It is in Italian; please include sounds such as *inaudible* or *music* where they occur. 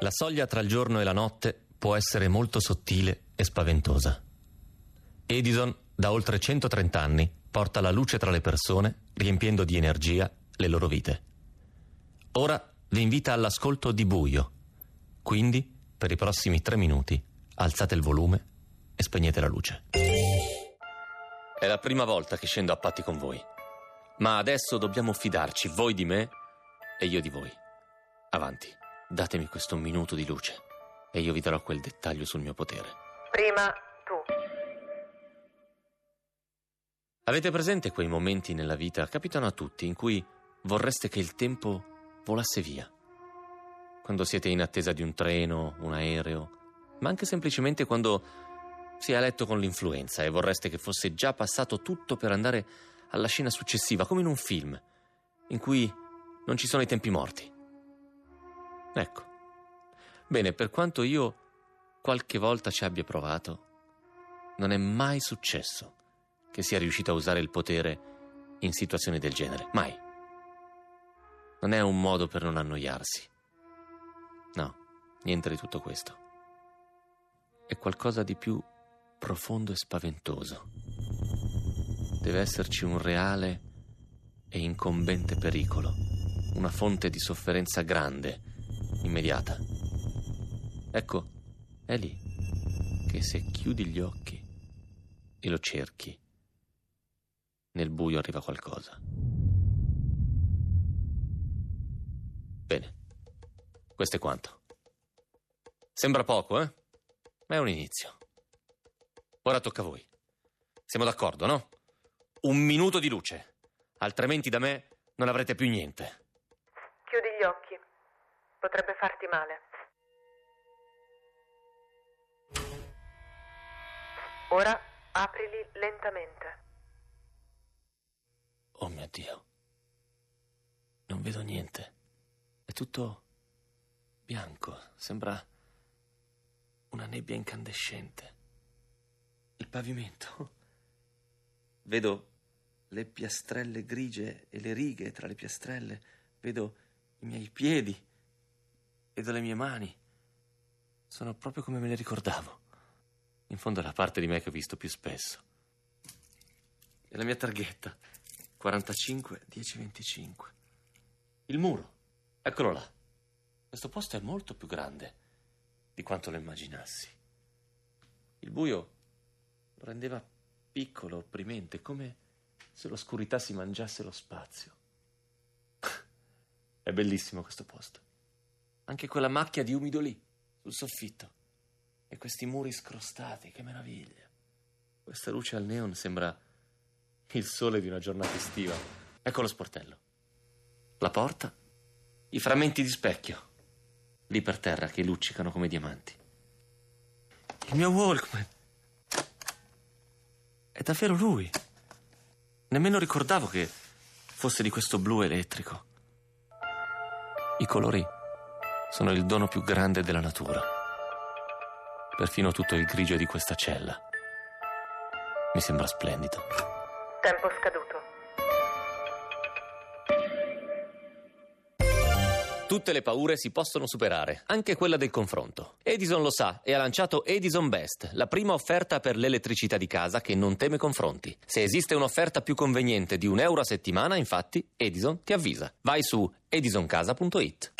La soglia tra il giorno e la notte può essere molto sottile e spaventosa. Edison, da oltre 130 anni, porta la luce tra le persone, riempiendo di energia le loro vite. Ora vi invita all'ascolto di buio. Quindi, per i prossimi tre minuti, alzate il volume e spegnete la luce. È la prima volta che scendo a patti con voi. Ma adesso dobbiamo fidarci, voi di me e io di voi. Avanti, datemi questo minuto di luce e io vi darò quel dettaglio sul mio potere. Prima tu. Avete presente quei momenti nella vita, capitano a tutti, in cui vorreste che il tempo volasse via? Quando siete in attesa di un treno, un aereo, ma anche semplicemente quando si è a letto con l'influenza e vorreste che fosse già passato tutto per andare alla scena successiva, come in un film, in cui non ci sono i tempi morti. Ecco. Bene, per quanto io qualche volta ci abbia provato, non è mai successo che sia riuscito a usare il potere in situazioni del genere. Mai. Non è un modo per non annoiarsi. No, niente di tutto questo. È qualcosa di più profondo e spaventoso. Deve esserci un reale e incombente pericolo, una fonte di sofferenza grande, immediata. Ecco, è lì che se chiudi gli occhi e lo cerchi, nel buio arriva qualcosa. Bene, questo è quanto. Sembra poco, eh? Ma è un inizio. Ora tocca a voi. Siamo d'accordo, no? Un minuto di luce, altrimenti da me non avrete più niente. Potrebbe farti male. Ora aprili lentamente. Oh mio Dio. Non vedo niente. È tutto bianco. Sembra una nebbia incandescente. Il pavimento. Vedo le piastrelle grigie e le righe tra le piastrelle. Vedo i miei piedi. Vedo le mie mani. Sono proprio come me le ricordavo. In fondo è la parte di me che ho visto più spesso. E la mia targhetta. 45 10 25. Il muro. Eccolo là. Questo posto è molto più grande di quanto lo immaginassi. Il buio lo rendeva piccolo, opprimente, come se l'oscurità si mangiasse lo spazio. *laughs* È bellissimo questo posto. Anche quella macchia di umido lì, sul soffitto. E questi muri scrostati, che meraviglia. Questa luce al neon sembra il sole di una giornata estiva. Ecco lo sportello. La porta. I frammenti di specchio. Lì per terra che luccicano come diamanti. Il mio Walkman. È davvero lui. Nemmeno ricordavo che fosse di questo blu elettrico. I colori sono il dono più grande della natura. Perfino tutto il grigio di questa cella. Mi sembra splendido. Tempo scaduto. Tutte le paure si possono superare, anche quella del confronto. Edison lo sa e ha lanciato Edison Best, la prima offerta per l'elettricità di casa che non teme confronti. Se esiste un'offerta più conveniente di un euro a settimana, infatti, Edison ti avvisa. Vai su edisoncasa.it.